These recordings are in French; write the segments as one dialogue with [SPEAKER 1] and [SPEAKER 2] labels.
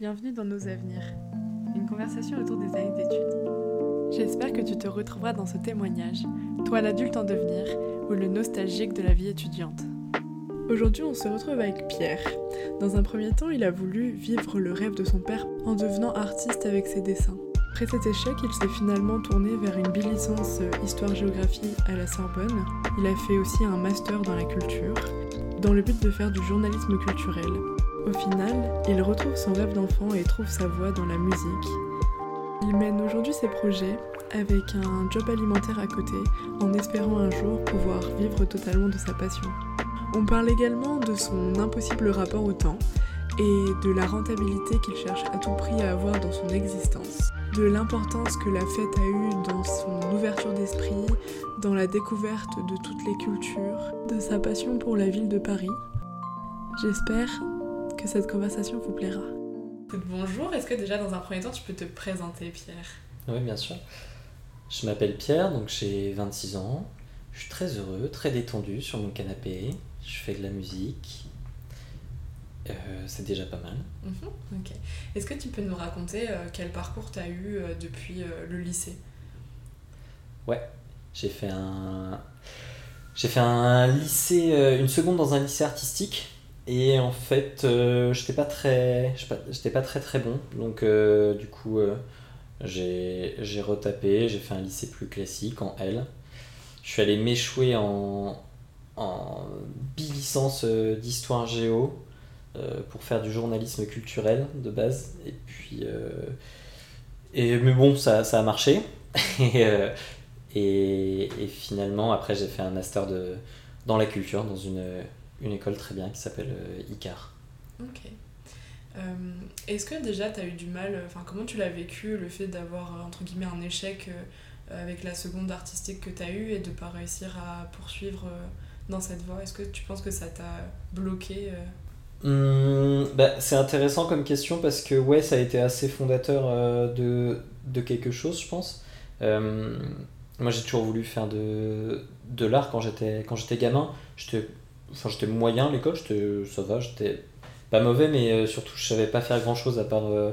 [SPEAKER 1] Bienvenue dans Nos Avenirs, une conversation autour des années d'études. J'espère que tu te retrouveras dans ce témoignage, toi l'adulte en devenir ou le nostalgique de la vie étudiante. Aujourd'hui, on se retrouve avec Pierre. Dans un premier temps, il a voulu vivre le rêve de son père en devenant artiste avec ses dessins. Après cet échec, il s'est finalement tourné vers une bilicence histoire-géographie à la Sorbonne. Il a fait aussi un master dans la culture, dans le but de faire du journalisme culturel. Au final, il retrouve son rêve d'enfant et trouve sa voie dans la musique. Il mène aujourd'hui ses projets avec un job alimentaire à côté, en espérant un jour pouvoir vivre totalement de sa passion. On parle également de son impossible rapport au temps et de la rentabilité qu'il cherche à tout prix à avoir dans son existence, de l'importance que la fête a eue dans son ouverture d'esprit, dans la découverte de toutes les cultures, de sa passion pour la ville de Paris. J'espère que cette conversation vous plaira. Bonjour, est-ce que déjà dans un premier temps tu peux te présenter Pierre?
[SPEAKER 2] Oui bien sûr. Je m'appelle Pierre, donc j'ai 26 ans. Je suis très heureux, très détendu sur mon canapé. Je fais de la musique. Euh, c'est déjà pas mal.
[SPEAKER 1] Mhm, est-ce que tu peux nous raconter euh, quel parcours tu as eu euh, depuis le lycée?
[SPEAKER 2] Ouais, j'ai fait un. J'ai fait un lycée, une seconde dans un lycée artistique et en fait, euh, j'étais pas très, j'étais pas très très bon. Donc euh, du coup, euh, j'ai, retapé, j'ai fait un lycée plus classique en L. Je suis allé m'échouer en, en d'histoire géo pour faire du journalisme culturel de base. Et puis, et, mais bon, ça, ça a marché. et, et, et, finalement, après, j'ai fait un master de, dans la culture, dans une une école très bien qui s'appelle euh, ICAR.
[SPEAKER 1] Ok. Euh, est-ce que déjà tu as eu du mal, euh, enfin comment tu l'as vécu le fait d'avoir entre guillemets un échec avec la seconde artistique que tu as eue et de pas réussir à poursuivre dans cette voie? Est-ce que tu penses que ça t'a bloqué
[SPEAKER 2] mmh, bah, C'est intéressant comme question parce que ouais ça a été assez fondateur de, de, quelque chose je pense. moi j'ai toujours voulu faire de, de l'art quand j'étais gamin. J'étais Enfin, j'étais moyen à l'école, ça va, j'étais pas mauvais, mais euh, surtout je savais pas faire grand chose à part, euh,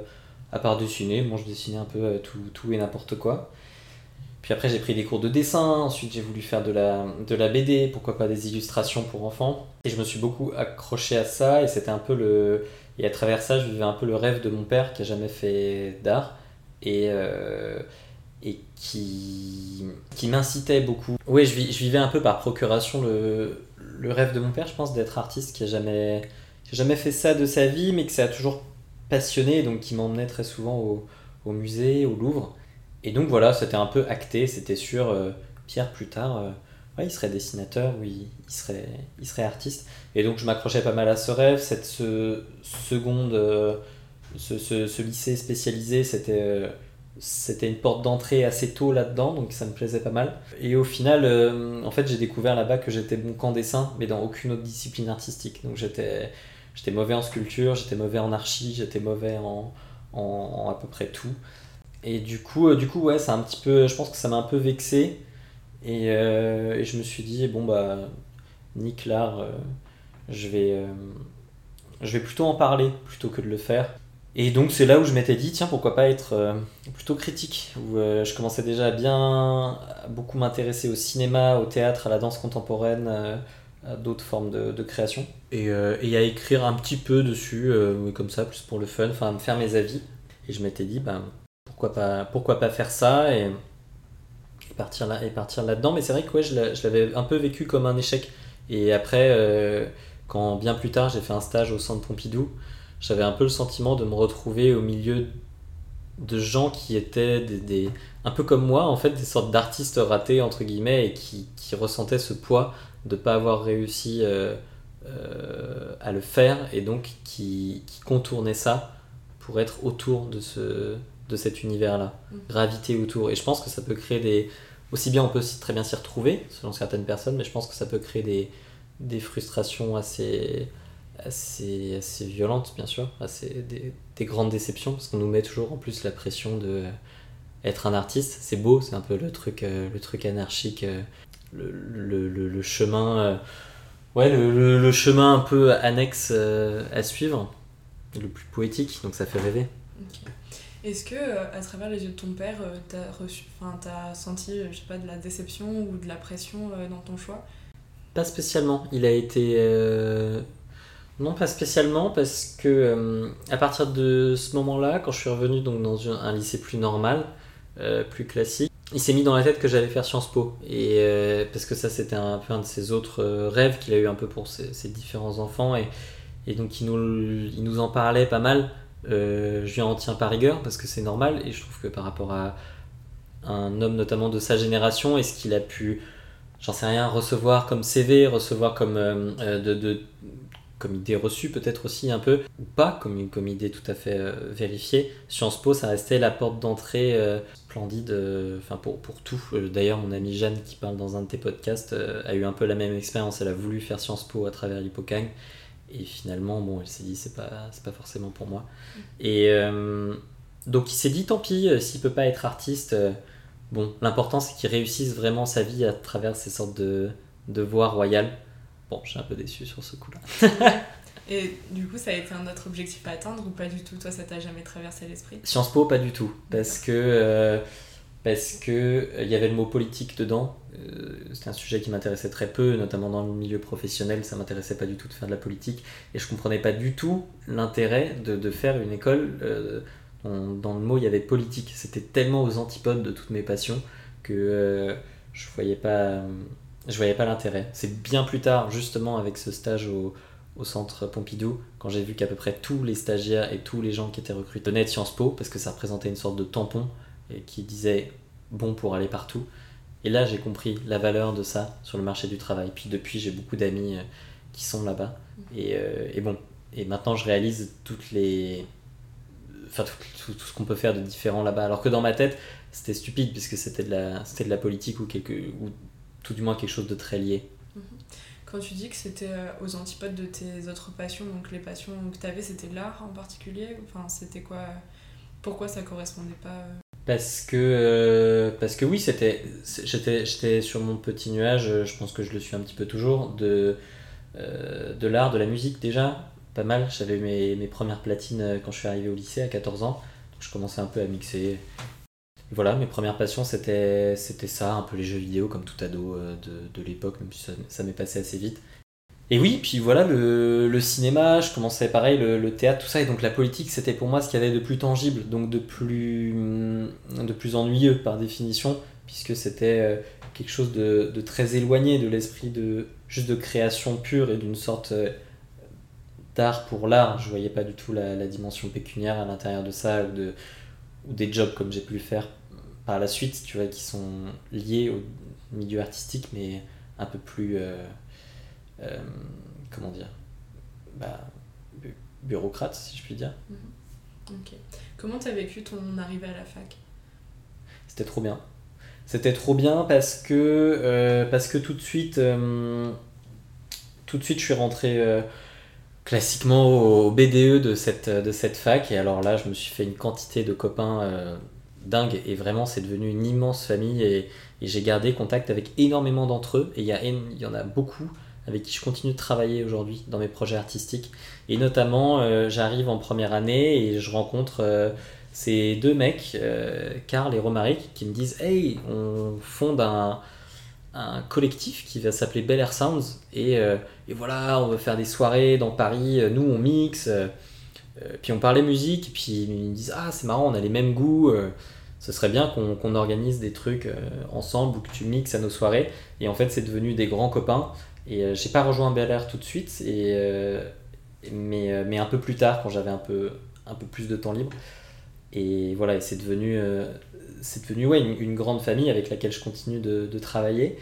[SPEAKER 2] à part dessiner. Bon, je dessinais un peu euh, tout, tout et n'importe quoi. Puis après, j'ai pris des cours de dessin, ensuite j'ai voulu faire de la, de la BD, pourquoi pas des illustrations pour enfants. Et je me suis beaucoup accroché à ça, et c'était un peu le. Et à travers ça, je vivais un peu le rêve de mon père qui a jamais fait d'art. Et et qui, qui m'incitait beaucoup. Oui, je, je, vivais un peu par procuration le, le rêve de mon père, je pense, d'être artiste qui a jamais, qui a jamais fait ça de sa vie, mais que ça a toujours passionné, donc qui m'emmenait très souvent au, musée, au Louvre. Et donc voilà, c'était un peu acté, c'était sûr. Euh, Pierre, plus tard, euh, il serait dessinateur ou il, serait, il serait artiste. Et donc je m'accrochais pas mal à ce rêve. Cette ce, seconde, euh, ce, lycée spécialisé, c'était c'était une porte d'entrée assez tôt là-dedans, donc ça me plaisait pas mal. Et au final, euh, en fait, j'ai découvert là-bas que j'étais bon qu'en dessin, mais dans aucune autre discipline artistique. Donc j'étais, j'étais mauvais en sculpture, j'étais mauvais en archi, j'étais mauvais en, en, à peu près tout. Et du coup, euh, du coup, ouais, c'est un petit peu, je pense que ça m'a un peu vexé. Et, euh, et, je me suis dit, bon, bah, nique l'art, je, vais, je vais plutôt en parler plutôt que de le faire. Et donc c'est là où je m'étais dit, tiens, pourquoi pas être euh, plutôt critique, où euh, je commençais déjà à bien beaucoup m'intéresser au cinéma, au théâtre, à la danse contemporaine, euh, à d'autres formes de, création, et, à écrire un petit peu dessus, comme ça, plus pour le fun, enfin me faire mes avis. Et je m'étais dit, ben, pourquoi, pas, pourquoi pas faire ça et, partir là et partir là-dedans. Mais c'est vrai que ouais, je l'avais un peu vécu comme un échec. Et après, quand bien plus tard j'ai fait un stage au centre Pompidou, j'avais un peu le sentiment de me retrouver au milieu de gens qui étaient des, un peu comme moi, en fait, des sortes d'artistes ratés, entre guillemets, et qui, qui, ressentaient ce poids de ne pas avoir réussi euh, euh, à le faire, et donc qui, qui contournaient ça pour être autour de, ce, de cet univers-là, mmh. graviter autour. Et je pense que ça peut créer des... Aussi bien on peut très bien s'y retrouver, selon certaines personnes, mais je pense que ça peut créer des, des frustrations assez assez, assez violente, bien sûr, assez, des, des grandes déceptions, parce qu'on nous met toujours en plus la pression de être un artiste. C'est beau, c'est un peu le truc, euh, le truc anarchique, euh, le, le, le, chemin, euh, ouais, le, chemin un peu annexe à suivre. le plus poétique, donc ça fait rêver.
[SPEAKER 1] Est-ce que, à travers les yeux de ton père, t'as reçu, enfin, t'as senti, je sais pas, de la déception ou de la pression dans ton choix?
[SPEAKER 2] Pas spécialement. Il a été, non, pas spécialement, parce que à partir de ce moment-là, quand je suis revenu donc dans un lycée plus normal, plus classique, il s'est mis dans la tête que j'allais faire Sciences Po. Et, parce que ça, c'était un peu un de ses autres rêves qu'il a eu un peu pour ses, différents enfants. Et, et donc, il nous, il nous en parlait pas mal. Euh, je lui en tiens par rigueur parce que c'est normal. Et je trouve que par rapport à un homme, notamment de sa génération, est-ce qu'il a pu, j'en sais rien, recevoir comme CV, recevoir comme, euh, euh, de, comme idée reçue peut-être aussi un peu, ou pas, comme, comme idée tout à fait vérifiée. Sciences Po, ça restait la porte d'entrée splendide enfin pour, pour tout. D'ailleurs, mon amie Jeanne, qui parle dans un de tes podcasts, a eu un peu la même expérience. Elle a voulu faire Sciences Po à travers l'Hippocagne. Et finalement, bon, elle s'est dit, c'est pas, pas forcément pour moi. Mm. Et euh, donc, il s'est dit, tant pis, euh, s'il peut pas être artiste, euh, bon, l'important c'est qu'il réussisse vraiment sa vie à travers ces sortes de, de voies royales. Bon, je suis un peu déçu sur ce coup-là.
[SPEAKER 1] Et du coup, ça a été un autre objectif à atteindre ou pas du tout? Toi, ça t'a jamais traversé l'esprit?
[SPEAKER 2] Sciences Po, pas du tout. Parce que parce que euh, il y avait le mot politique dedans. Euh, c'était un sujet qui m'intéressait très peu, notamment dans le milieu professionnel, ça m'intéressait pas du tout de faire de la politique, et je comprenais pas du tout l'intérêt de, de, faire une école euh, dont, dans le mot il y avait politique. C'était tellement aux antipodes de toutes mes passions que je voyais pas, je voyais pas l'intérêt. C'est bien plus tard, justement, avec ce stage au, au centre Pompidou, quand j'ai vu qu'à peu près tous les stagiaires et tous les gens qui étaient recrutés venaient de Sciences Po, parce que ça représentait une sorte de tampon et qui disait bon pour aller partout. Et là, j'ai compris la valeur de ça sur le marché du travail. Puis depuis, j'ai beaucoup d'amis euh, qui sont là-bas. Et, euh, et, bon, et maintenant, je réalise toutes les, enfin tout, tout, ce qu'on peut faire de différent là-bas. Alors que dans ma tête, c'était stupide puisque c'était de la, c'était de la politique ou quelque, ou tout du moins quelque chose de très lié.
[SPEAKER 1] Mhm. Quand tu dis que c'était euh, aux antipodes de tes autres passions, donc les passions que tu avais, c'était l'art en particulier Enfin, c'était quoi Pourquoi ça correspondait pas
[SPEAKER 2] parce que, euh, parce que oui, c'était, j'étais, j'étais sur mon petit nuage, je pense que je le suis un petit peu toujours, de, euh, de l'art, de la musique déjà, pas mal. J'avais mes, mes, premières platines euh, quand je suis arrivé au lycée à 14 ans, donc je commençais un peu à mixer. Voilà, mes premières passions c'était, ça, un peu les jeux vidéo comme tout ado de, de l'époque, même si ça, m'est passé assez vite. Et oui, puis voilà, le, cinéma, je commençais pareil, le, théâtre, tout ça, et donc la politique, c'était pour moi ce qu'il y avait de plus tangible, donc de plus, de plus ennuyeux par définition, puisque c'était euh, quelque chose de, très éloigné de l'esprit de juste de création pure et d'une sorte euh, d'art pour l'art. Je voyais pas du tout la, dimension pécuniaire à l'intérieur de ça, ou des jobs comme j'ai pu le faire par la suite, tu vois, qui sont liés au milieu artistique, mais un peu plus... Euh, euh, comment dire, bah, bureaucrate, si je puis dire.
[SPEAKER 1] Ok. Comment tu as vécu ton arrivée à la fac?
[SPEAKER 2] C'était trop bien. C'était trop bien parce que, euh, parce que tout de suite, tout de suite, je suis rentré classiquement au BDE de cette, de cette fac. Et alors là, je me suis fait une quantité de copains dingue. Et vraiment, c'est devenu une immense famille. Et, j'ai gardé contact avec énormément d'entre eux. Et il y, y en a beaucoup avec qui je continue de travailler aujourd'hui dans mes projets artistiques. Et notamment, euh, j'arrive en première année et je rencontre euh, ces deux mecs, euh, Karl et Romaric, qui me disent Hey, on fonde un, un collectif qui va s'appeler Bel Air Sounds. Et, et, voilà, on veut faire des soirées dans Paris. Nous, on mixe. puis on parlait musique. Puis ils me disent Ah, c'est marrant, on a les mêmes goûts ce serait bien qu'on organise des trucs ensemble ou que tu mixes à nos soirées. Et en fait, c'est devenu des grands copains. Et euh, j'ai pas rejoint Bel Air tout de suite, et, euh, mais, euh, mais un peu plus tard, quand j'avais un peu, un peu plus de temps libre. Et voilà, c'est devenu, devenu ouais, une, grande famille avec laquelle je continue de, de travailler.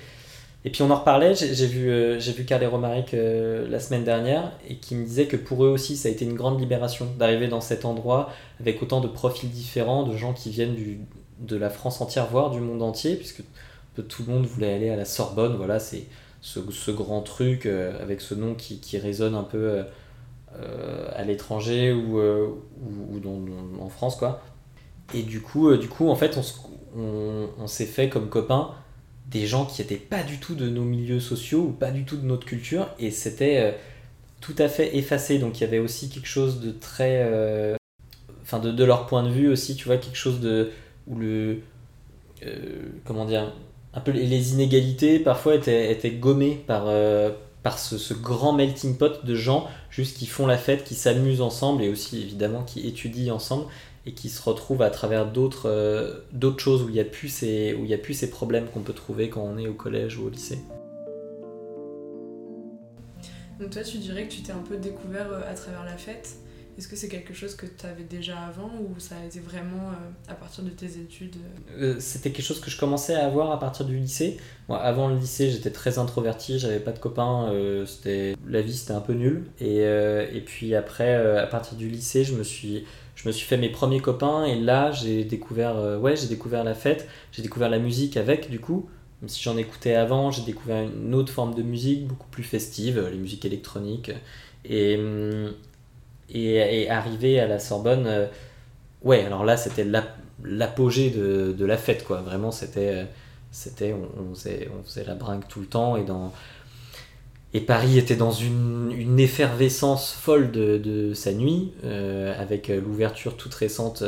[SPEAKER 2] Et puis on en reparlait, j'ai vu, j'ai vu et Romaric la semaine dernière et qui me disait que pour eux aussi ça a été une grande libération d'arriver dans cet endroit avec autant de profils différents, de gens qui viennent du, de la France entière, voire du monde entier, puisque tout le monde voulait aller à la Sorbonne. Voilà, c'est ce, grand truc euh, avec ce nom qui, résonne un peu euh, euh, à l'étranger ou, ou, en France quoi. Et du coup, du coup en fait on s'est fait comme copains des gens qui n'étaient pas du tout de nos milieux sociaux ou pas du tout de notre culture et c'était tout à fait effacé. Donc il y avait aussi quelque chose de très. euh, Enfin, de, de leur point de vue aussi, tu vois, quelque chose de. où le. euh, comment dire Un peu les- inégalités parfois étaient, étaient gommées par, euh, par ce, grand melting pot de gens juste qui font la fête, qui s'amusent ensemble et aussi évidemment qui étudient ensemble et qui se retrouvent à travers d'autres euh, choses où il n'y a plus ces problèmes qu'on peut trouver quand on est au collège ou au lycée.
[SPEAKER 1] Donc toi, tu dirais que tu t'es un peu découvert euh, à travers la fête? Est-ce que c'est quelque chose que tu avais déjà avant ou ça a été vraiment euh, à partir de tes études euh?
[SPEAKER 2] Euh, c'était quelque chose que je commençais à avoir à partir du lycée. Moi, avant le lycée, j'étais très introverti, j'avais pas de copains, c'était la vie c'était un peu nul. Et, et puis après, à partir du lycée, je me suis, je me suis fait mes premiers copains et là, j'ai découvert, ouais, j'ai découvert la fête, j'ai découvert la musique avec du coup. Même si j'en écoutais avant, j'ai découvert une autre forme de musique beaucoup plus festive, les musiques électroniques. Et, hum, et, et arrivé à la Sorbonne, euh, ouais, alors là, c'était l'ap- l'apogée de, la fête, quoi. Vraiment, c'était. euh, c'était on, faisait, la brinque tout le temps et dans. Et Paris était dans une, effervescence folle de, sa nuit, euh, avec l'ouverture toute récente,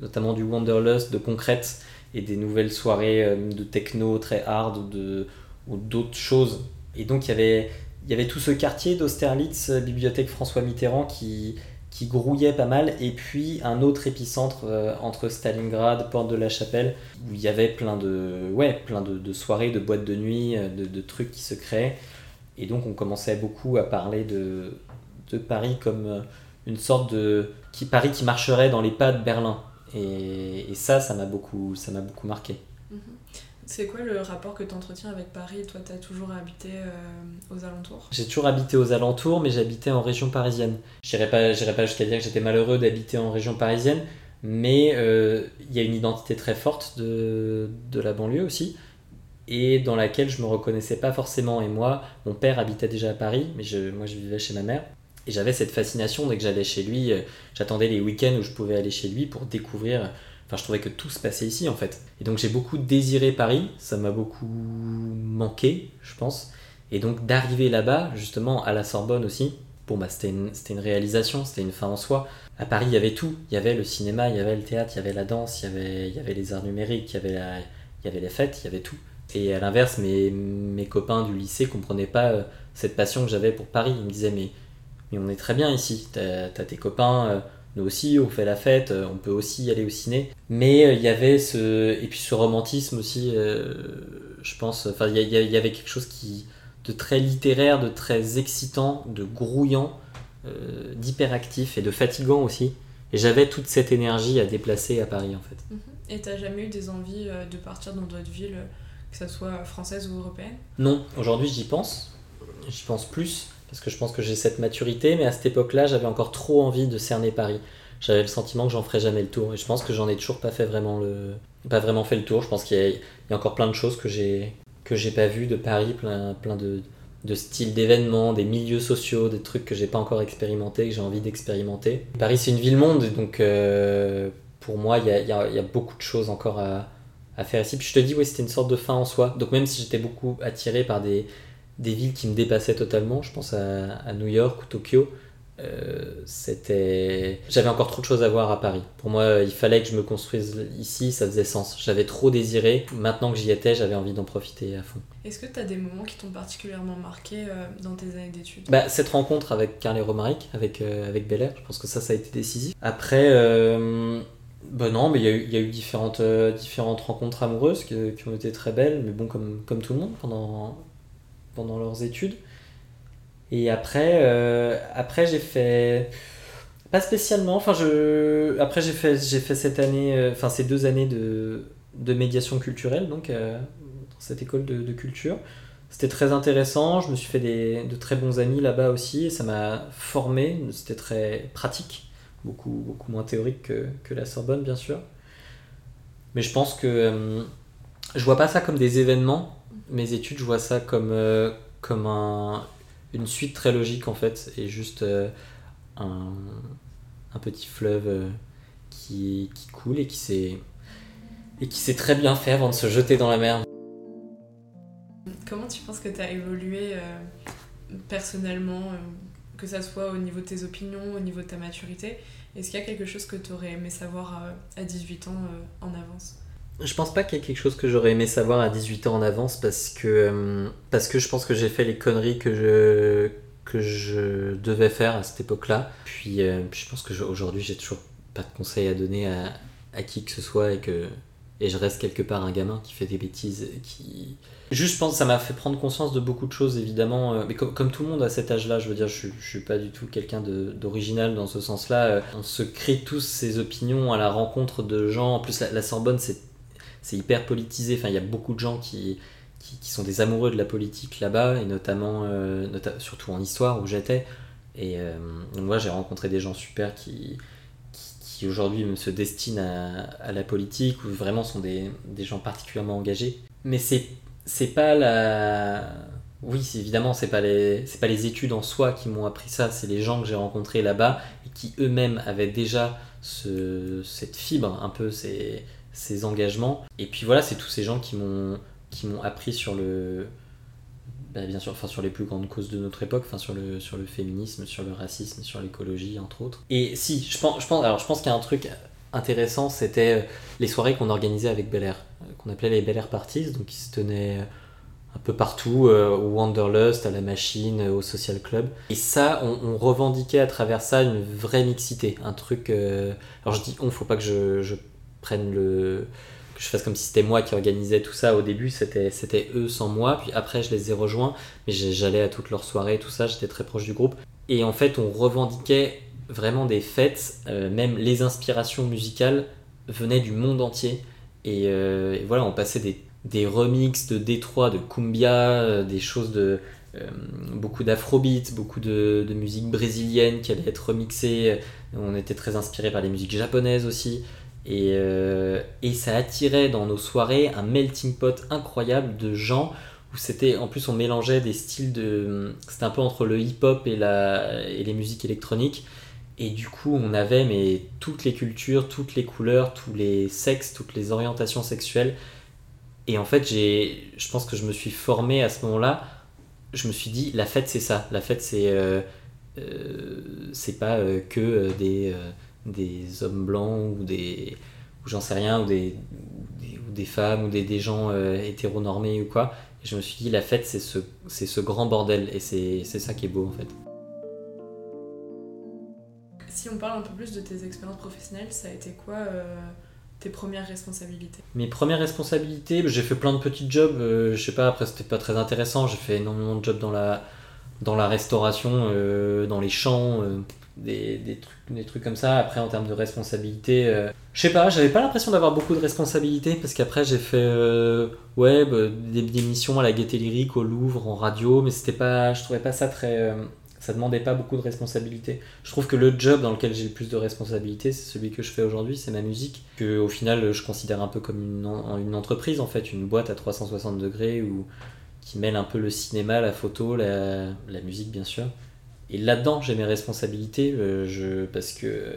[SPEAKER 2] notamment du Wanderlust, de Concrète, et des nouvelles soirées de techno très hard ou d'autres choses. Et donc il y avait, il y avait tout ce quartier d'Austerlitz, euh, bibliothèque François Mitterrand, qui, grouillait pas mal, et puis un autre épicentre euh, entre Stalingrad, Porte de la Chapelle, où il y avait plein de, ouais, plein de, soirées, de boîtes de nuit, euh, de, trucs qui se créaient. Et donc on commençait beaucoup à parler de, Paris comme une sorte de qui, Paris qui marcherait dans les pas de Berlin. Et, et ça, ça m'a beaucoup, ça m'a beaucoup marqué.
[SPEAKER 1] C'est quoi le rapport que tu entretiens avec Paris? Toi, tu as toujours habité euh, aux alentours?
[SPEAKER 2] J'ai toujours habité aux alentours, mais j'habitais en région parisienne. Je n'irai pas, pas jusqu'à dire que j'étais malheureux d'habiter en région parisienne, mais euh, il y a une identité très forte de, de la banlieue aussi, et dans laquelle je me reconnaissais pas forcément. Et moi, mon père habitait déjà à Paris, mais je, moi je vivais chez ma mère. Et j'avais cette fascination dès que j'allais chez lui. euh, J'attendais les week-ends où je pouvais aller chez lui pour découvrir. Enfin, je trouvais que tout se passait ici en fait. Et donc j'ai beaucoup désiré Paris. Ça m'a beaucoup manqué, je pense. Et donc d'arriver là-bas, justement à la Sorbonne aussi, bon bah c'était une, une réalisation, c'était une fin en soi. À Paris, il y avait tout. Il y avait le cinéma, il y avait le théâtre, il y avait la danse, il y avait, les arts numériques, il y avait, les fêtes, il y avait tout. Et à l'inverse, mes, mes copains du lycée comprenaient pas euh, cette passion que j'avais pour Paris. Ils me disaient mais, mais on est très bien ici, t'as t'as tes copains, euh, nous aussi on fait la fête, euh, on peut aussi aller au ciné. Mais euh, il y avait ce... Et puis ce romantisme aussi, euh, je pense, enfin il y, avait quelque chose qui de très littéraire, de très excitant, de grouillant, d'hyperactif et de fatigant aussi. Et j'avais toute cette énergie à déplacer à Paris en fait.
[SPEAKER 1] Et t'as jamais eu des envies de partir dans d'autres villes, que ce soit française ou européenne?
[SPEAKER 2] Non, aujourd'hui j'y pense. J'y pense plus parce que je pense que j'ai cette maturité, mais à cette époque-là j'avais encore trop envie de cerner Paris. J'avais le sentiment que j'en ferais jamais le tour et je pense que j'en ai toujours pas fait vraiment le, pas vraiment fait le tour. Je pense qu'il y, a- encore plein de choses que j'ai que j'ai pas vues de Paris, plein, plein de, de styles d'événements, des milieux sociaux, des trucs que j'ai pas encore expérimenté, que j'ai envie d'expérimenter. Paris c'est une ville-monde, donc euh, pour moi il y a, y y a beaucoup de choses encore à, à faire ici. Puis je te dis, oui, c'était une sorte de fin en soi. Donc même si j'étais beaucoup attiré par des, des villes qui me dépassaient totalement, je pense à, à New York ou Tokyo, euh, c'était... J'avais encore trop de choses à voir à Paris. Pour moi, il fallait que je me construise ici, ça faisait sens. J'avais trop désiré. Maintenant que j'y étais, j'avais envie d'en profiter à fond.
[SPEAKER 1] Est-ce que t'as des moments qui t'ont particulièrement marqué euh, dans tes années d'études?
[SPEAKER 2] Bah, cette rencontre avec Carl et Romaric, avec, euh, avec Bel Air, je pense que ça, ça a été décisif. Après, euh, bah non, mais il y a eu, il y a eu différentes, différentes rencontres amoureuses qui, qui ont été très belles, mais bon, comme, comme tout le monde pendant, pendant leurs études. Et après, euh, après j'ai fait. Pas spécialement, enfin, je. Après, j'ai fait, j'ai fait cette année, euh, enfin, ces deux années de, de médiation culturelle, donc, euh, dans cette école de, culture. C'était très intéressant, je me suis fait des, de très bons amis là-bas aussi, ça m'a formé, c'était très pratique, beaucoup, beaucoup moins théorique que, que la Sorbonne, bien sûr. Mais je pense que euh, je vois pas ça comme des événements, mes études, je vois ça comme, euh, comme un, une suite très logique en fait, et juste euh, un, un petit fleuve euh, qui, qui coule et qui sait et qui sait très bien faire avant de se jeter dans la mer.
[SPEAKER 1] Comment tu penses que t'as évolué euh, personnellement, que ça soit au niveau de tes opinions, au niveau de ta maturité? Est-ce qu'il y a quelque chose que tu aurais aimé savoir à 18 ans en avance?
[SPEAKER 2] Je pense pas qu'il y ait quelque chose que j'aurais aimé savoir à 18 ans en avance parce que, parce que je pense que j'ai fait les conneries que je, que je devais faire à cette époque-là. Puis, je pense qu'aujourd'hui, j'ai toujours pas de conseils à donner à, à qui que ce soit et que et je reste quelque part un gamin qui fait des bêtises qui juste je pense ça m'a fait prendre conscience de beaucoup de choses évidemment euh, mais comme, tout le monde à cet âge là je veux dire je, je suis pas du tout quelqu'un d'original dans ce sens là euh, on se crée tous ses opinions à la rencontre de gens en plus la, Sorbonne c'est c'est hyper politisé enfin il y a beaucoup de gens qui, qui, sont des amoureux de la politique là-bas et notamment euh, surtout en histoire où j'étais et moi j'ai rencontré des gens super qui qui aujourd'hui se destinent à, la politique ou vraiment sont des, des gens particulièrement engagés. Mais c'est c'est pas la oui évidemment c'est pas les pas les études en soi qui m'ont appris ça c'est les gens que j'ai rencontrés là-bas et qui eux-mêmes avaient déjà ce, cette fibre un peu ces, ces engagements et puis voilà c'est tous ces gens qui m'ont appris sur le bah, bien sûr, enfin, sur les plus grandes causes de notre époque, enfin, sur, le, sur le féminisme, sur le racisme, sur l'écologie, entre autres. Et si, je pense, je pense, alors, je pense qu'il y a un truc intéressant, c'était euh, les soirées qu'on organisait avec Bel Air, euh, qu'on appelait les Bel Air Parties, donc qui se tenaient un peu partout, au Wanderlust, à la machine, au Social Club. Et ça, on, revendiquait à travers ça une vraie mixité, un truc... Euh, alors je dis on, faut pas que je prenne le je fasse comme si c'était moi qui organisais tout ça. Au début, c'était, c'était eux sans moi. Puis après, je les ai rejoints. Mais j'allais à toutes leurs soirées, tout ça. J'étais très proche du groupe. Et en fait, on revendiquait vraiment des fêtes. Euh, même les inspirations musicales venaient du monde entier. Et, euh, voilà, on passait des, des remixes de Détroit, de Cumbia, euh, des choses de. beaucoup d'afrobeat, beaucoup de, de, musique brésilienne qui allait être remixée. On était très inspiré par les musiques japonaises aussi. Et, euh, et, ça attirait dans nos soirées un melting pot incroyable de gens où c'était en plus on mélangeait des styles de c'était un peu entre le hip hop et la et les musiques électroniques. Et du coup on avait mais toutes les cultures toutes les couleurs tous les sexes toutes les orientations sexuelles. Et en fait j'ai je pense que je me suis formé à ce moment-là. Je me suis dit la fête c'est ça. La fête c'est euh, euh, c'est pas que des des hommes blancs ou des ou j'en sais rien ou des, ou des, femmes ou des, des gens euh, hétéronormés ou quoi. Et je me suis dit la fête c'est ce c'est ce grand bordel. Et c'est ça qui est beau en fait.
[SPEAKER 1] Si on parle un peu plus de tes expériences professionnelles ça a été quoi euh, tes premières responsabilités?
[SPEAKER 2] Mes premières responsabilités, j'ai fait plein de petits jobs, euh, je sais pas, après c'était pas très intéressant, j'ai fait énormément de jobs dans la, dans la restauration, dans les champs, des, des, trucs, des trucs comme ça. Après, en termes de responsabilité, euh, je sais pas, j'avais pas l'impression d'avoir beaucoup de responsabilités parce qu'après, j'ai fait euh, ouais, bah, des, des, missions à la Gaieté Lyrique, au Louvre, en radio, mais c'était pas, je trouvais pas ça très. Euh, ça demandait pas beaucoup de responsabilités. Je trouve que le job dans lequel j'ai le plus de responsabilités, c'est celui que je fais aujourd'hui, c'est ma musique, que au final, je considère un peu comme une, une entreprise en fait, une boîte à 360 degrés où, qui mêle un peu le cinéma, la photo, la, la musique bien sûr. Et là-dedans, j'ai mes responsabilités euh, je, parce que,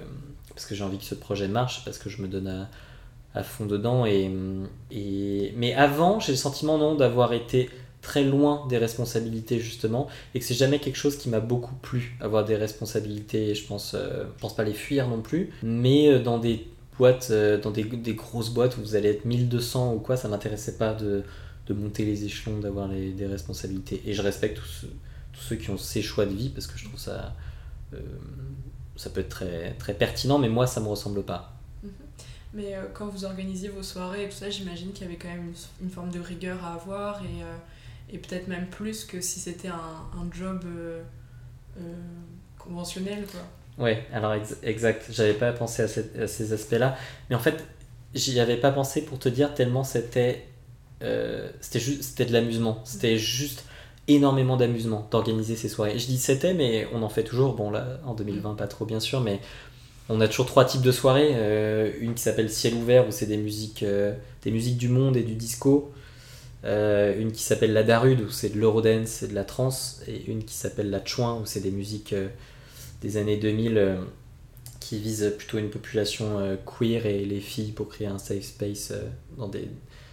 [SPEAKER 2] parce que j'ai envie que ce projet marche, parce que je me donne à, fond dedans. Et. Mais avant, j'ai le sentiment d'avoir été très loin des responsabilités justement et que c'est jamais quelque chose qui m'a beaucoup plu avoir des responsabilités je pense euh, je pense pas les fuir non plus mais euh, dans des boîtes dans des, des, grosses boîtes où vous allez être 1200 ou quoi ça m'intéressait pas de, de, monter les échelons d'avoir des responsabilités et je respecte tout ce, tous ceux qui ont ces choix de vie parce que je trouve ça euh, ça peut être très, très pertinent mais moi ça me ressemble pas.
[SPEAKER 1] Mhm. mais euh, quand vous organisiez vos soirées et tout ça j'imagine qu'il y avait quand même une, forme de rigueur à avoir et, euh, et peut-être même plus que si c'était un, un, job conventionnel quoi.
[SPEAKER 2] Ouais alors exact. J'avais pas pensé à, à ces aspects là mais en fait j'y avais pas pensé pour te dire tellement c'était c'était juste c'était de l'amusement. C'était mhm. juste énormément d'amusement d'organiser ces soirées. Je dis c'était, mais on en fait toujours. Bon, là, en 2020, pas trop, bien sûr, mais on a toujours trois types de soirées. Euh, une qui s'appelle Ciel ouvert, où c'est des musiques, euh, des musiques du monde et du disco. Euh, une qui s'appelle La Darude, où c'est de l'eurodance et de la trance. Et une qui s'appelle La Chouin, où c'est des musiques des années 2000 qui visent plutôt une population queer et les filles pour créer un safe space dans des,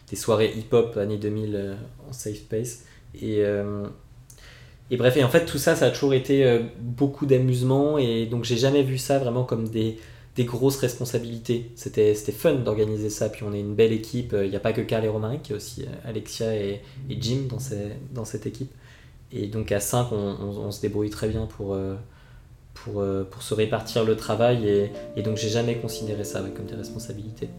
[SPEAKER 2] des soirées hip-hop années 2000 en safe space. Et, euh, et bref, et en fait, tout ça, ça a toujours été euh, beaucoup d'amusement. Et donc, j'ai jamais vu ça vraiment comme des, des grosses responsabilités. C'était fun d'organiser ça. Puis, on est une belle équipe. Il n'y a pas que Carl et Romain, qui a aussi euh, Alexia et, et Jim dans, ces, dans cette équipe. Et donc, à 5, on, se débrouille très bien pour, pour, pour se répartir le travail. Et donc, j'ai jamais considéré ça comme des responsabilités.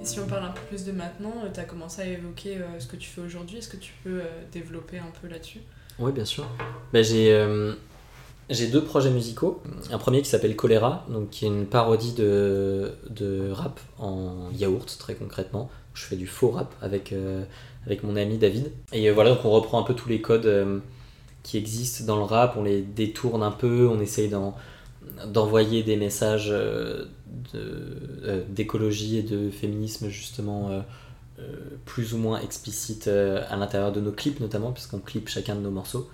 [SPEAKER 1] Et si on parle un peu plus de maintenant, tu as commencé à évoquer ce que tu fais aujourd'hui. Est-ce que tu peux développer un peu là-dessus?
[SPEAKER 2] Oui, bien sûr. Ben, j'ai, euh, j'ai deux projets musicaux. Un premier qui s'appelle Choléra, donc qui est une parodie de, de rap en yaourt, très concrètement. Je fais du faux rap avec, euh, avec mon ami David. Et euh, voilà, donc on reprend un peu tous les codes qui existent dans le rap, on les détourne un peu, on essaye d'envoyer des messages de, d'écologie et de féminisme justement euh, plus ou moins explicite euh, à l'intérieur de nos clips notamment, puisqu'on clip chacun de nos morceaux.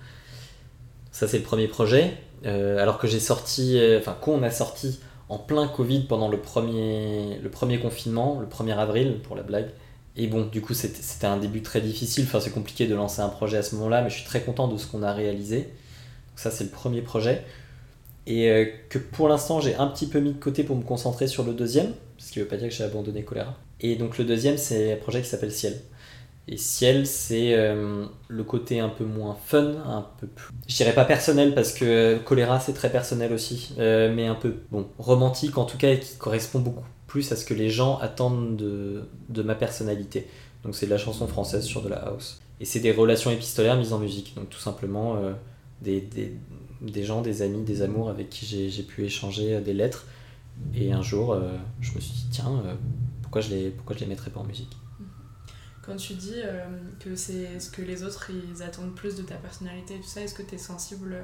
[SPEAKER 2] Ça c'est le premier projet. Euh, alors que j'ai sorti, enfin qu'on a sorti en plein Covid pendant le premier, le premier confinement, le 1er avril pour la blague. Et bon, du coup, c'était un début très difficile. Enfin, c'est compliqué de lancer un projet à ce moment-là, mais je suis très content de ce qu'on a réalisé. Donc ça, c'est le premier projet. Et que pour l'instant, j'ai un petit peu mis de côté pour me concentrer sur le deuxième, ce qui veut pas dire que j'ai abandonné Choléra. Et donc le deuxième, c'est un projet qui s'appelle Ciel. Et Ciel, c'est euh, le côté un peu moins fun, un peu plus. Je dirais pas personnel parce que Choléra c'est très personnel aussi, euh, mais un peu bon romantique en tout cas et qui correspond beaucoup plus à ce que les gens attendent de, de ma personnalité. Donc c'est de la chanson française sur de la house. Et c'est des relations épistolaires mises en musique. Donc tout simplement euh, des, des, des, gens, des amis, des amours avec qui j'ai pu échanger des lettres. Et un jour, je me suis dit, tiens, pourquoi je les, pourquoi je les mettrais pas en musique?
[SPEAKER 1] Quand tu dis euh, que c'est ce que les autres ils attendent plus de ta personnalité et tout ça, est-ce que tu es sensible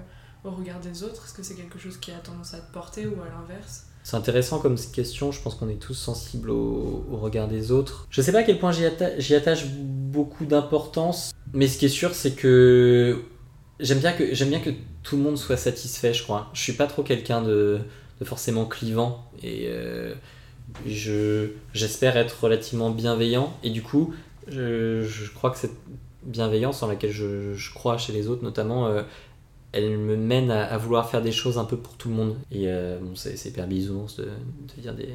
[SPEAKER 1] au regard des autres? Est-ce que c'est quelque chose qui a tendance à te porter ou à l'inverse?
[SPEAKER 2] C'est intéressant comme question, je pense qu'on est tous sensibles au, regard des autres. Je sais pas à quel point j'y attache beaucoup d'importance, mais ce qui est sûr, c'est que j'aime bien que j'aime bien que tout le monde soit satisfait, je crois. Je suis pas trop quelqu'un de, de, forcément clivant et euh, je, j'espère être relativement bienveillant et du coup, je, je, crois que cette bienveillance en laquelle je, je crois chez les autres, notamment, euh, elle me mène à, vouloir faire des choses un peu pour tout le monde. Et euh, bon, c'est, hyper bisounours de, de, dire des,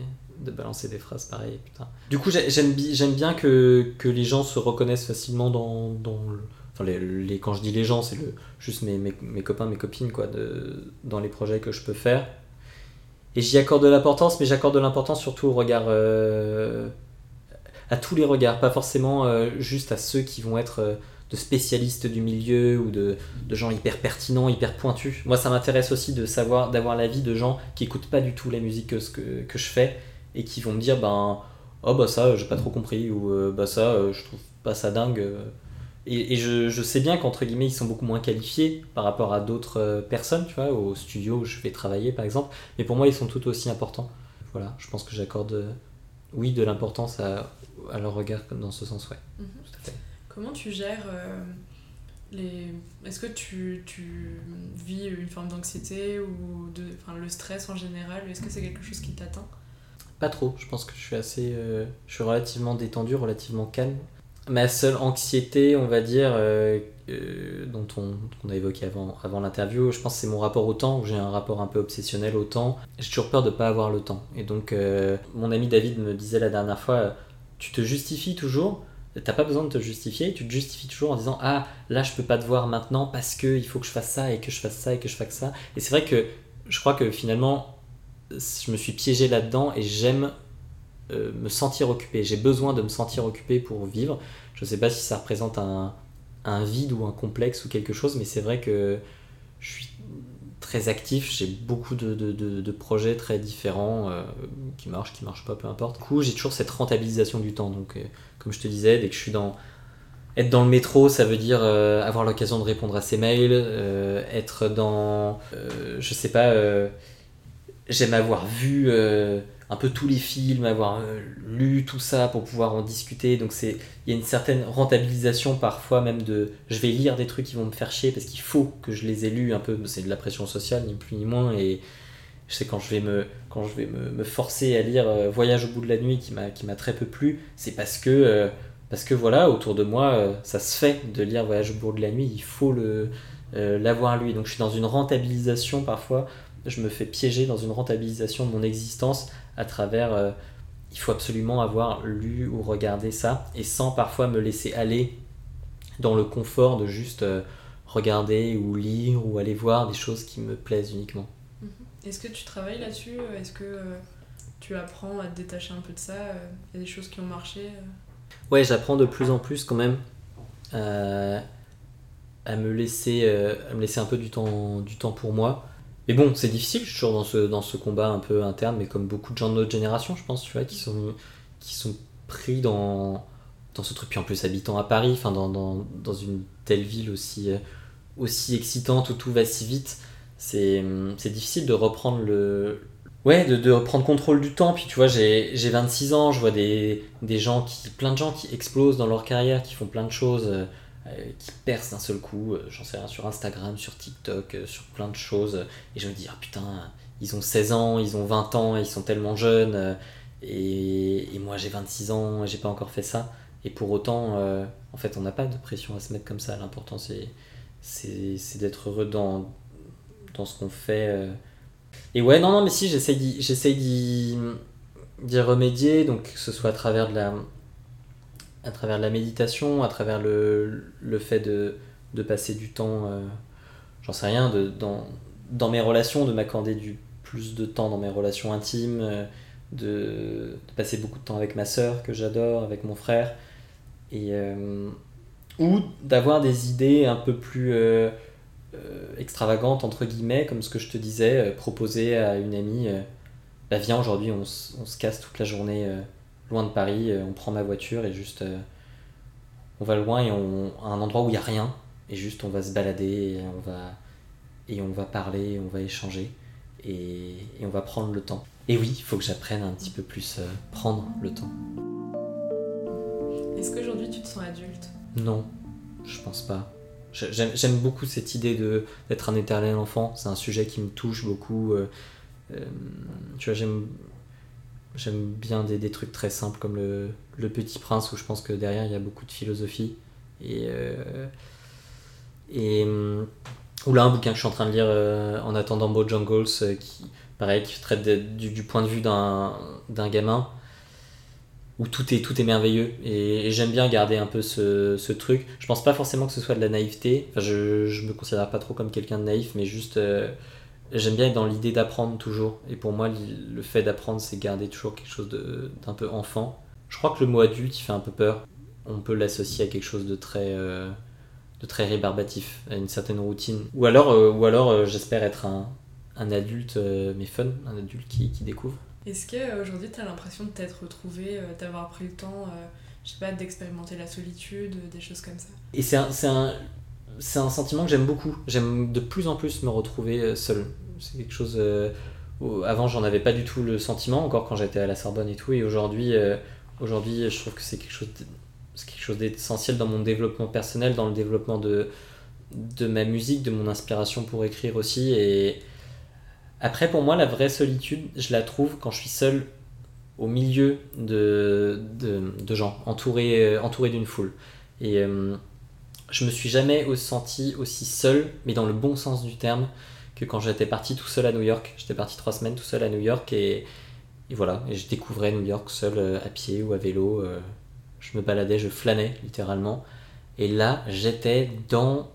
[SPEAKER 2] de balancer des phrases pareilles. Putain. Du coup, j'aime, j'aime bien que, que les gens se reconnaissent facilement dans, dans le, Les, quand je dis les gens, c'est juste mes, copains, mes copines, quoi, dans les projets que je peux faire. Et j'y accorde de l'importance, mais j'accorde de l'importance surtout au regard. Euh, à tous les regards, pas forcément euh, juste à ceux qui vont être euh, de spécialistes du milieu ou de, gens hyper pertinents, hyper pointus. Moi, ça m'intéresse aussi de savoir, d'avoir l'avis de gens qui écoutent pas du tout la musique que, que, que, je fais et qui vont me dire, ben, oh bah ça, j'ai pas trop compris, ou bah ça, je trouve pas ça dingue. Et, je, je, sais bien qu'entre guillemets, ils sont beaucoup moins qualifiés par rapport à d'autres euh, personnes, tu vois, au studio où je vais travailler par exemple. Mais pour moi, ils sont tout aussi importants. Voilà, je pense que j'accorde, euh, oui, de l'importance à, à, leur regard dans ce sens, ouais. Mhm. Tout à fait.
[SPEAKER 1] Comment tu gères euh, les. Est-ce que tu, tu, vis une forme d'anxiété ou de, enfin, le stress en général? Est-ce que c'est quelque chose qui t'atteint?
[SPEAKER 2] Pas trop. Je pense que je suis assez. je suis relativement détendu, relativement calme ma seule anxiété, on va dire, euh, euh, dont on, a évoqué avant, l'interview, je pense que c'est mon rapport au temps, j'ai un rapport un peu obsessionnel au temps. J'ai toujours peur de ne pas avoir le temps. Et donc, euh, mon ami David me disait la dernière fois, tu te justifies toujours, t'as pas besoin de te justifier, tu te justifies toujours en disant, ah, là, je peux pas te voir maintenant parce que il faut que je fasse ça, et que je fasse ça, et que je fasse ça. Et c'est vrai que je crois que finalement, je me suis piégé là-dedans, et j'aime euh, me sentir occupé. J'ai besoin de me sentir occupé pour vivre. Je ne sais pas si ça représente un, un, vide ou un complexe ou quelque chose, mais c'est vrai que je suis très actif. J'ai beaucoup de, de, projets très différents euh, qui marchent, qui marchent pas, peu importe. Du coup, j'ai toujours cette rentabilisation du temps. Donc, euh, comme je te disais, dès que je suis dans être dans le métro, ça veut dire avoir l'occasion de répondre à ses mails, être dans, je sais pas, j'aime avoir vu un peu tous les films, avoir euh, lu tout ça pour pouvoir en discuter. Donc il y a une certaine rentabilisation parfois même de je vais lire des trucs qui vont me faire chier parce qu'il faut que je les ai lus un peu. C'est de la pression sociale ni plus ni moins et je sais quand je vais me forcer à lire euh, Voyage au bout de la nuit qui m'a très peu plu, c'est parce que euh, voilà, autour de moi, ça se fait de lire Voyage au bout de la nuit, il faut le, l'avoir lui. Donc je suis dans une rentabilisation parfois, je me fais piéger dans une rentabilisation de mon existence à travers il faut absolument avoir lu ou regardé ça, et sans parfois me laisser aller dans le confort de juste euh, regarder ou lire ou aller voir des choses qui me plaisent uniquement.
[SPEAKER 1] Mhm. Est-ce que tu travailles là-dessus? Est-ce que euh, tu apprends à te détacher un peu de ça? Il y a des choses qui ont marché euh?
[SPEAKER 2] Ouais, j'apprends de plus en plus quand même à me laisser, à me laisser un peu du temps, du temps pour moi. Mais bon, c'est difficile, je suis toujours dans ce, dans ce combat un peu interne, mais comme beaucoup de gens de notre génération, je pense, tu vois, qui sont, qui sont pris dans, dans ce truc. Puis en plus, habitant à Paris, enfin, dans, dans, dans une telle ville aussi, euh, aussi excitante où tout va si vite, c'est difficile de reprendre le. Ouais, de, de reprendre contrôle du temps. Puis tu vois, j'ai 26 ans, je vois des, des gens qui. plein de gens qui explosent dans leur carrière, qui font plein de choses. Euh, qui percent d'un seul coup, euh, j'en sais rien, sur Instagram, sur TikTok, euh, sur plein de choses. Et je me dis, ah putain, ils ont 16 ans, ils ont 20 ans, ils sont tellement jeunes. Et, et moi j'ai 26 ans, j'ai pas encore fait ça. Et pour autant, en fait, on n'a pas de pression à se mettre comme ça. L'important, c'est, c'est, d'être heureux dans, dans ce qu'on fait. Et ouais, non, non, mais si, j'essaye d'y, d'y remédier, donc que ce soit à travers de la, à travers la méditation, à travers le, le fait de, de, passer du temps, euh, j'en sais rien, de, dans, dans mes relations, de m'accorder du plus de temps dans mes relations intimes, euh, de, de, passer beaucoup de temps avec ma soeur que j'adore, avec mon frère, et, euh, ou d'avoir des idées un peu plus extravagantes, entre guillemets, comme ce que je te disais, proposer à une amie, bah viens aujourd'hui on, se casse toute la journée loin de Paris, euh, on prend ma voiture et juste euh, on va loin et on, à un endroit où il n'y a rien et juste on va se balader et on va, et on va parler, on va échanger et, et on va prendre le temps. Et oui, il faut que j'apprenne un petit peu plus euh, prendre le temps.
[SPEAKER 1] Est-ce qu'aujourd'hui tu te sens adulte?
[SPEAKER 2] Non, je pense pas. J'aime beaucoup cette idée d'être un éternel enfant, c'est un sujet qui me touche beaucoup. tu vois, j'aime J'aime bien des, des, trucs très simples comme le, le, Petit Prince où je pense que derrière il y a beaucoup de philosophie. Et, euh, et ou là un bouquin que je suis en train de lire euh, en attendant Bojangles euh, qui pareil qui traite du, point de vue d'un gamin où tout est tout est merveilleux et, j'aime bien garder un peu ce, ce, truc. Je pense pas forcément que ce soit de la naïveté. Enfin je je me considère pas trop comme quelqu'un de naïf mais juste J'aime bien être dans l'idée d'apprendre toujours. Et pour moi, le fait d'apprendre, c'est garder toujours quelque chose d'un peu enfant. Je crois que le mot adulte, il fait un peu peur. On peut l'associer à quelque chose de très, euh, de très rébarbatif, à une certaine routine. Ou alors, euh, ou alors euh, j'espère être un, un adulte, mais fun, un adulte qui, qui découvre.
[SPEAKER 1] Est-ce qu'aujourd'hui, tu as l'impression de t'être retrouvé, d'avoir pris le temps, je sais pas, d'expérimenter la solitude, des choses comme ça?
[SPEAKER 2] Et c'est un, un, c'est un sentiment que j'aime beaucoup. J'aime de plus en plus me retrouver euh, seul. C'est quelque chose. Euh, avant, j'en avais pas du tout le sentiment, encore quand j'étais à la Sorbonne et tout. Et aujourd'hui, euh, aujourd'hui je trouve que c'est quelque chose. quelque chose d'essentiel dans mon développement personnel, dans le développement de, de ma musique, de mon inspiration pour écrire aussi. Et après, pour moi, la vraie solitude, je la trouve quand je suis seul au milieu de, de, de gens, entouré, entouré d'une foule. Et je me suis jamais senti aussi seul, mais dans le bon sens du terme, que quand j'étais parti tout seul à New York. J'étais parti trois semaines tout seul à New York et, voilà, et je découvrais New York seul euh, à pied ou à vélo. Euh, je me baladais, je flânais littéralement. Et là, j'étais dans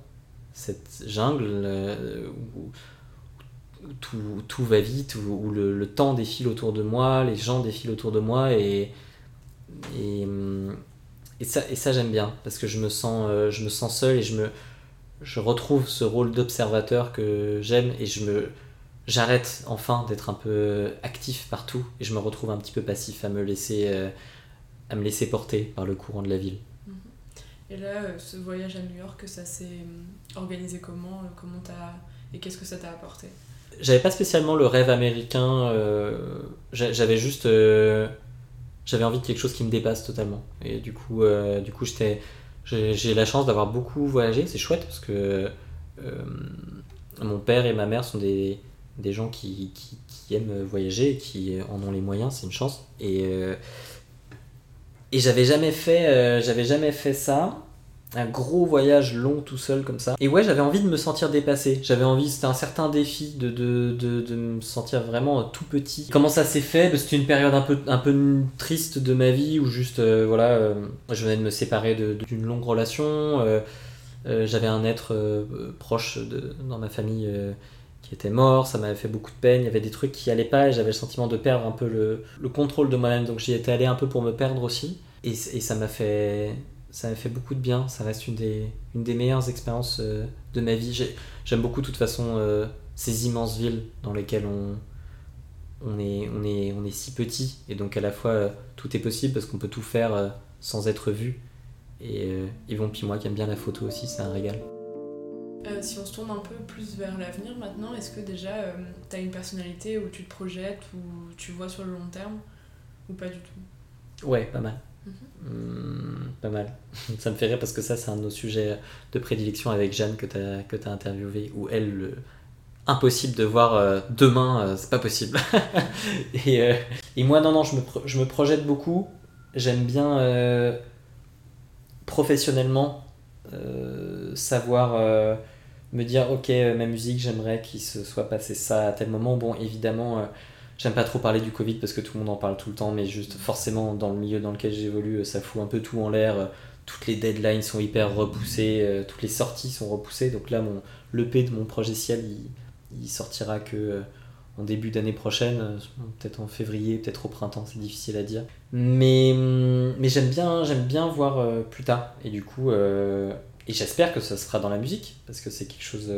[SPEAKER 2] cette jungle euh, où, tout, va vite, où, le, temps défile autour de moi, les gens défilent autour de moi et, et hum, et ça, et ça j'aime bien, parce que je me sens, euh, je me sens seul et je, me, je retrouve ce rôle d'observateur que j'aime et je me, j'arrête enfin d'être un peu actif partout et je me retrouve un petit peu passif à me laisser, euh, à me laisser porter par le courant de la ville.
[SPEAKER 1] Et là, euh, ce voyage à New York, ça s'est organisé comment, comment as... Et qu'est-ce que ça t'a apporté?
[SPEAKER 2] J'avais pas spécialement le rêve américain, j'avais juste j'avais envie de quelque chose qui me dépasse totalement. Et du coup, euh, du j'ai la chance d'avoir beaucoup voyagé. C'est chouette parce que euh, mon père et ma mère sont des, gens qui, aiment voyager et qui en ont les moyens. C'est une chance. Et, euh, jamais fait, j'avais jamais fait ça un gros voyage long tout seul comme ça. Et ouais, j'avais envie de me sentir dépassé. J'avais envie, c'était un certain défi de, de, de, de, me sentir vraiment tout petit. Comment ça s'est fait? C'était une période un peu, un peu triste de ma vie où juste, euh, voilà, euh, je venais de me séparer d'une longue relation. Euh, j'avais un être proche de, dans ma famille qui était mort, ça m'avait fait beaucoup de peine, il y avait des trucs qui allaient pas et j'avais le sentiment de perdre un peu le, le contrôle de moi-même. Donc j'y étais allé un peu pour me perdre aussi. Et, et ça m'a fait ça m'a fait beaucoup de bien. Ça reste une des, une des meilleures expériences euh, de ma vie. J'aime beaucoup de toute façon euh, ces immenses villes dans lesquelles on, on, est, on, est, on est si petit. Et donc à la fois euh, tout est possible parce qu'on peut tout faire sans être vu. Et Yvon puis moi qui aime bien la photo aussi, c'est un régal.
[SPEAKER 1] si on se tourne un peu plus vers l'avenir maintenant, est-ce que déjà tu as une personnalité où tu te projettes, ou tu vois sur le long terme, ou pas du tout?
[SPEAKER 2] Ouais, pas mal. Hmm, pas mal. ça me fait rire parce que ça, c'est un de nos sujets de prédilection avec Jeanne que tu as, interviewé, où elle, le... impossible de voir euh, demain, euh, c'est pas possible. et, euh, et, moi, non, non, je me, je me projette beaucoup. J'aime bien professionnellement savoir me dire, ok, ma musique, j'aimerais qu'il se soit passé ça à tel moment. Bon, évidemment J'aime pas trop parler du Covid parce que tout le monde en parle tout le temps, mais juste forcément dans le milieu dans lequel j'évolue, ça fout un peu tout en l'air. Toutes les deadlines sont hyper repoussées, euh, toutes les sorties sont repoussées. Donc là, mon l'EP de mon projet Ciel, il, sortira que euh, en début d'année prochaine, euh, peut-être en février, peut-être au printemps, c'est difficile à dire. Mais, hum, j'aime bien, j'aime bien voir plus tard. Et du coup, et j'espère que ça se fera dans la musique parce que c'est quelque chose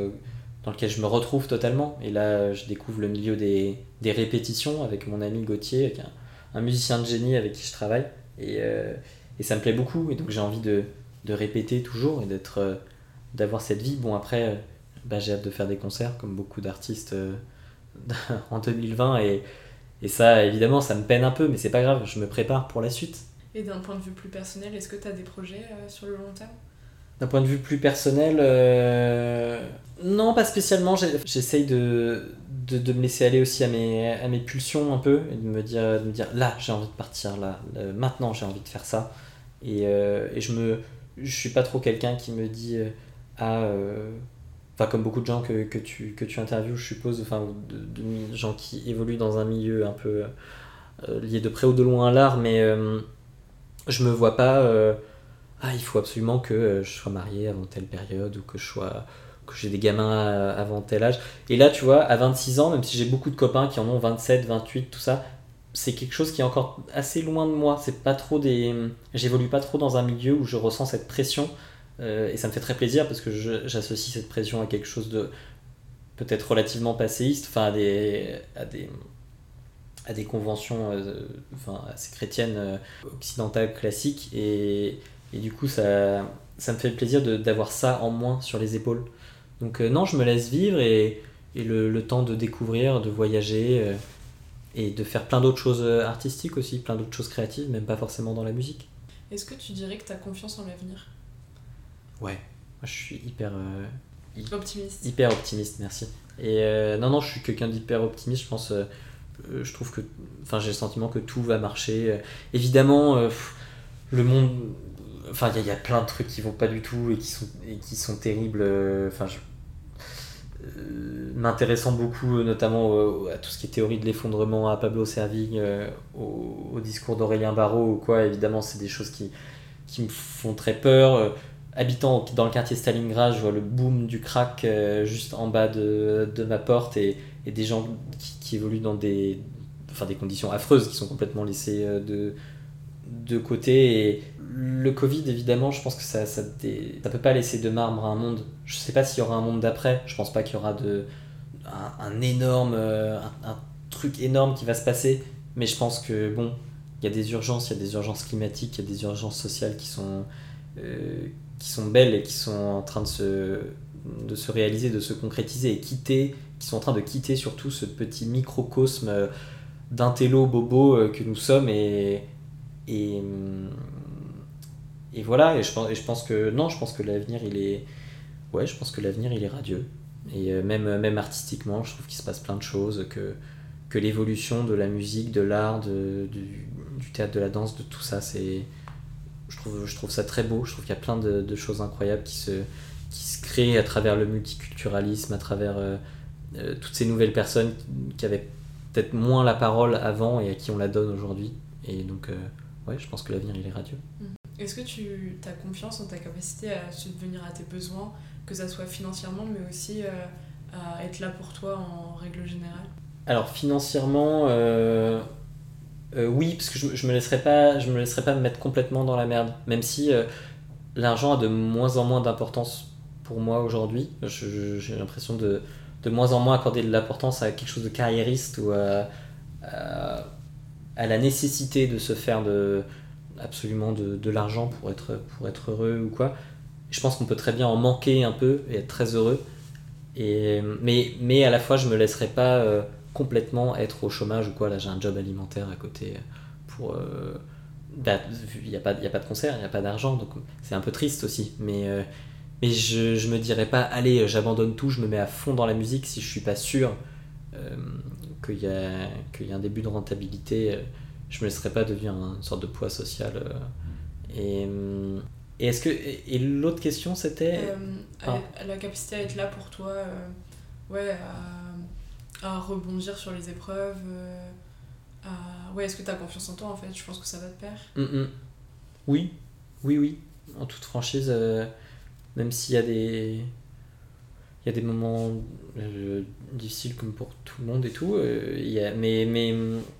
[SPEAKER 2] dans lequel je me retrouve totalement. Et là, je découvre le milieu des, des répétitions avec mon ami Gauthier, est un, musicien de génie avec qui je travaille. Et, euh, et ça me plaît beaucoup. Et donc j'ai envie de, de, répéter toujours et d'être, euh, d'avoir cette vie. Bon, après, euh, bah, j'ai hâte de faire des concerts, comme beaucoup d'artistes en 2020. Et, et ça, évidemment, ça me peine un peu, mais c'est pas grave, je me prépare pour la suite.
[SPEAKER 1] Et d'un point de vue plus personnel, est-ce que tu as des projets sur le long terme?
[SPEAKER 2] D'un point de vue plus personnel, non, pas spécialement. J'essaye de, de, me laisser aller aussi à mes, à mes pulsions un peu et de me dire, de me dire là, j'ai envie de partir, là, maintenant, j'ai envie de faire ça. Et, euh, et, je me je suis pas trop quelqu'un qui me dit euh, ah euh, enfin comme beaucoup de gens que, que tu que tu interviews je suppose enfin de, gens qui évoluent dans un milieu un peu lié de près ou de loin à l'art mais je me vois pas ah il faut absolument que je sois marié avant telle période ou que je sois que j'ai des gamins avant tel âge. Et là, tu vois, à 26 ans, même si j'ai beaucoup de copains qui en ont 27, 28, tout ça, c'est quelque chose qui est encore assez loin de moi. C'est pas trop des. J'évolue pas trop dans un milieu où je ressens cette pression. Euh, et ça me fait très plaisir parce que j'associe cette pression à quelque chose de peut-être relativement passéiste, enfin à des, à des, à des conventions euh, enfin, assez chrétiennes euh, occidentales classiques. Et, et, du coup, ça, ça me fait plaisir d'avoir ça en moins sur les épaules. Donc euh, non, je me laisse vivre et, et le, le, temps de découvrir, de voyager euh, et de faire plein d'autres choses euh, artistiques aussi, plein d'autres choses créatives, même pas forcément dans la musique.
[SPEAKER 1] Est-ce que tu dirais que tu as confiance en l'avenir?
[SPEAKER 2] Ouais, moi je suis hyper...
[SPEAKER 1] optimiste.
[SPEAKER 2] Hyper optimiste, merci. Et non, non, je suis quelqu'un d'hyper optimiste, je pense... je trouve que... Enfin, j'ai le sentiment que tout va marcher. évidemment, le monde Enfin, il y, a plein de trucs qui vont pas du tout et qui sont, qui sont terribles. Euh, enfin, euh, m'intéressant beaucoup euh, notamment à tout ce qui est théorie de l'effondrement à Pablo Servigne, au, discours d'Aurélien Barraud ou quoi, évidemment, c'est des choses qui, qui me font très peur. habitant dans le quartier Stalingrad, je vois le boom du crack juste en bas de, de ma porte et, des gens qui, évoluent dans des, enfin, des conditions affreuses qui sont complètement laissées de, de côté. Et le Covid, évidemment, je pense que ça, ça, peut pas laisser de marbre à un monde. Je sais pas s'il y aura un monde d'après. Je pense pas qu'il y aura de, un, énorme, euh, un, truc énorme qui va se passer. Mais je pense que, bon, il y a des urgences, il y a des urgences climatiques, il y a des urgences sociales qui sont, euh, qui sont belles et qui sont en train de se, de se réaliser, de se concrétiser et quitter, qui sont en train de quitter surtout ce petit microcosme euh, d'intello bobo que nous sommes et, et, et voilà, et je, et je pense que non, je pense que l'avenir il est. Ouais, je pense que l'avenir il est radieux. Et euh, même, même artistiquement, je trouve qu'il se passe plein de choses, que, que l'évolution de la musique, de l'art, du, du, théâtre, de la danse, de tout ça, c'est je, trouve, je trouve ça très beau. Je trouve qu'il y a plein de, choses incroyables qui se, qui se créent à travers le multiculturalisme, à travers toutes ces nouvelles personnes qui avaient peut-être moins la parole avant et à qui on la donne aujourd'hui. Et donc, ouais, je pense que l'avenir, il est radieux.
[SPEAKER 1] Mm. Est-ce que tu as confiance en ta capacité à subvenir à tes besoins, que ça soit financièrement, mais aussi à être là pour toi en règle générale?
[SPEAKER 2] Alors financièrement, euh, euh, oui, parce que je, je me laisserai pas, je me laisserai pas me mettre complètement dans la merde, même si euh, l'argent a de moins en moins d'importance pour moi aujourd'hui. J'ai l'impression de de moins en moins accorder de l'importance à quelque chose de carriériste ou à, à, la nécessité de se faire de absolument de, de l'argent pour être pour être heureux ou quoi. Je pense qu'on peut très bien en manquer un peu et être très heureux et, mais, mais à la fois, je me laisserai pas euh, complètement être au chômage ou quoi. Là, j'ai un job alimentaire à côté pour. Euh, il n'y a, pas, y a pas de concert, il n'y a pas d'argent, donc c'est un peu triste aussi. Mais, euh, mais je, je me dirais pas, allez, j'abandonne tout, je me mets à fond dans la musique si je suis pas sûr qu'il y, a, qu'il y a un début de rentabilité. je me laisserai pas devenir une sorte de poids social. et et est-ce que et l'autre question c'était?
[SPEAKER 1] Euh, ah. la capacité à être là pour toi, euh, ouais, à, rebondir sur les épreuves. Euh, ouais, est-ce que tu as confiance en toi en fait? Je pense que ça va te pair.
[SPEAKER 2] Mm, mm. Oui, oui, oui. En toute franchise, même s'il y a des il y a des moments difficiles comme pour tout le monde et tout. a, mais, mais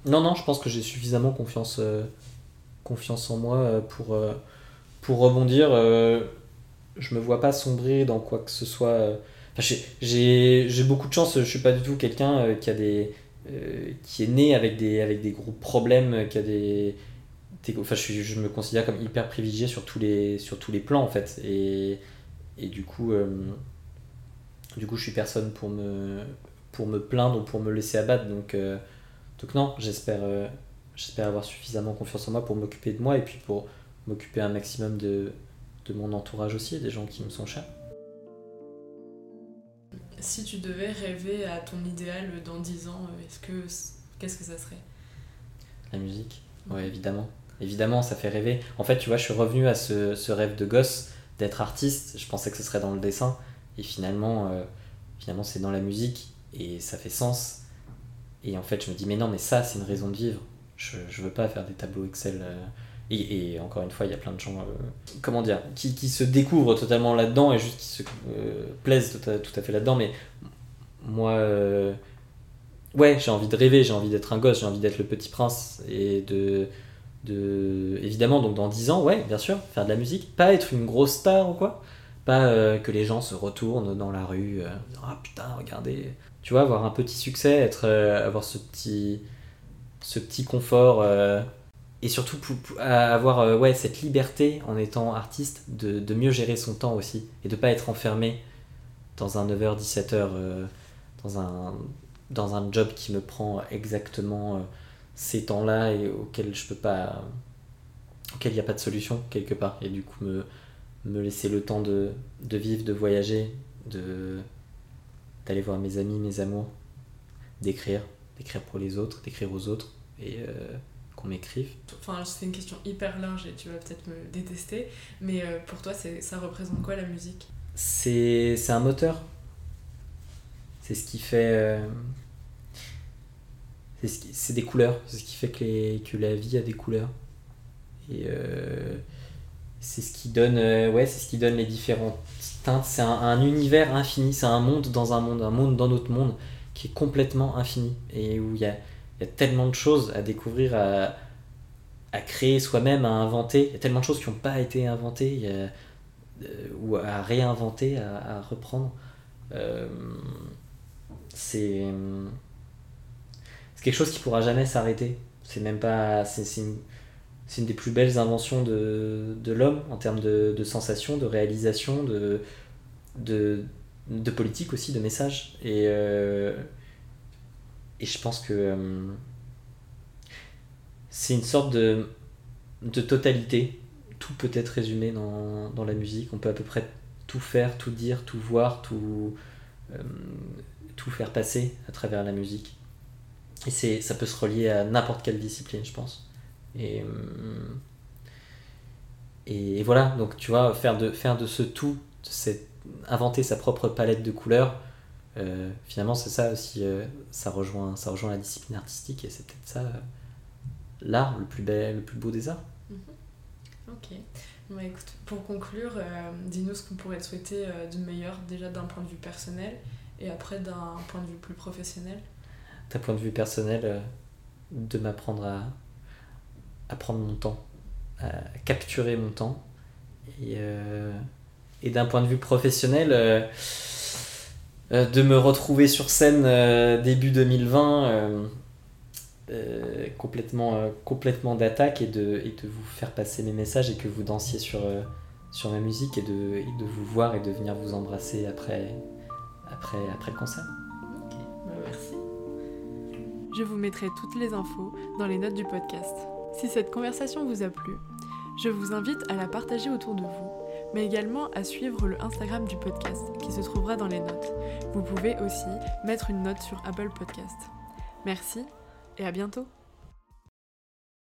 [SPEAKER 2] non, non, je pense que j'ai suffisamment confiance, confiance en moi pour, pour rebondir, euh, je me vois pas sombrer dans quoi que ce soit. Euh, j'ai beaucoup de chance, je suis pas du tout quelqu'un euh, qui a des qui est né avec des avec des gros problèmes, qui a des, enfin je, me considère comme hyper privilégié sur tous les sur tous les plans en fait et du coup du coup je suis personne pour me pour me plaindre ou pour me laisser abattre donc donc non j'espère j'espère avoir suffisamment confiance en moi pour m'occuper de moi et puis pour m'occuper un maximum de, de mon entourage aussi, des gens qui me sont chers.
[SPEAKER 1] Si tu devais rêver à ton idéal dans 10 ans, est-ce que qu'est-ce que ça serait?
[SPEAKER 2] La musique, ouais, évidemment. Évidemment, ça fait rêver. En fait, tu vois, je suis revenu à ce, ce rêve de gosse d'être artiste. Je pensais que ce serait dans le dessin. Et finalement, euh, finalement c'est dans la musique. Et ça fait sens. Et en fait, je me dis, mais non, mais ça, c'est une raison de vivre. Je, je veux pas faire des tableaux Excel. Euh, et, encore une fois, il y a plein de gens, euh, comment dire, qui, qui, se découvrent totalement là-dedans et juste qui se plaisent tout à, tout à fait là-dedans. Mais moi, ouais, j'ai envie de rêver, j'ai envie d'être un gosse, j'ai envie d'être le petit prince et de, de. Évidemment, donc dans 10 ans, ouais, bien sûr, faire de la musique. Pas être une grosse star ou quoi. Pas que les gens se retournent dans la rue, ah putain, regardez. Tu vois, avoir un petit succès, être, avoir ce petit, ce petit confort et surtout pour, avoir euh, ouais, cette liberté en étant artiste de, de, mieux gérer son temps aussi et de pas être enfermé dans un 9h 17h euh, dans un dans un job qui me prend exactement euh, ces temps-là et auquel je peux pas auquel il n'y a pas de solution quelque part et du coup me, me laisser le temps de, de vivre de voyager de d'aller voir mes amis mes amours d'écrire d'écrire pour les autres d'écrire aux autres et m'écrive
[SPEAKER 1] Enfin, c'est une question hyper large et tu vas peut-être me détester, mais euh, pour toi, ça représente quoi la musique?
[SPEAKER 2] C'est un moteur. C'est ce qui fait. Euh, c'est des couleurs. C'est ce qui fait que, les, que la vie a des couleurs. Et euh, c'est ce qui donne. ouais, c'est ce qui donne les différentes teintes. C'est un, un, univers infini. C'est un monde dans un monde, un monde dans notre monde qui est complètement infini et où il y a y a tellement de choses à découvrir, à, à créer soi-même, à inventer. Il y a tellement de choses qui n'ont pas été inventées euh, ou à réinventer, à, reprendre. Euh, c'est quelque chose qui pourra jamais s'arrêter. C'est même pas. C'est une, des plus belles inventions de, de l'homme en termes de, de sensations, de réalisation, de, de, politique aussi, de message. Et. Euh, et je pense que euh, c'est une sorte de, de totalité. Tout peut être résumé dans, dans, la musique. On peut à peu près tout faire, tout dire, tout voir, tout, euh, tout faire passer à travers la musique. Et c'est, ça peut se relier à n'importe quelle discipline, je pense. Et, euh, et, voilà, donc tu vois, faire de, faire de ce tout, inventer sa propre palette de couleurs, euh, finalement c'est ça aussi, euh, ça, rejoint, ça rejoint la discipline artistique et c'est peut-être ça l'art le plus bel, le plus beau des arts.
[SPEAKER 1] Mhm. Ok. écoute, pour conclure, dis-nous ce qu'on pourrait te souhaiter de meilleur, déjà d'un point de vue personnel et après d'un point de vue plus professionnel.
[SPEAKER 2] D'un point de vue personnel, de m'apprendre à, à prendre mon temps, à capturer mon temps. Et, euh, d'un point de vue professionnel, euh, euh, de me retrouver sur scène début 2020 complètement, d'attaque et de, vous faire passer mes messages et que vous dansiez sur, sur ma musique et de, vous voir et de venir vous embrasser après, après, après le concert.
[SPEAKER 1] Bah, merci. Je vous mettrai toutes les infos dans les notes du podcast. Si cette conversation vous a plu, je vous invite à la partager autour de vous, mais également à suivre le Instagram du podcast qui se trouvera dans les notes. Vous pouvez aussi mettre une note sur Apple Podcast. Merci et à bientôt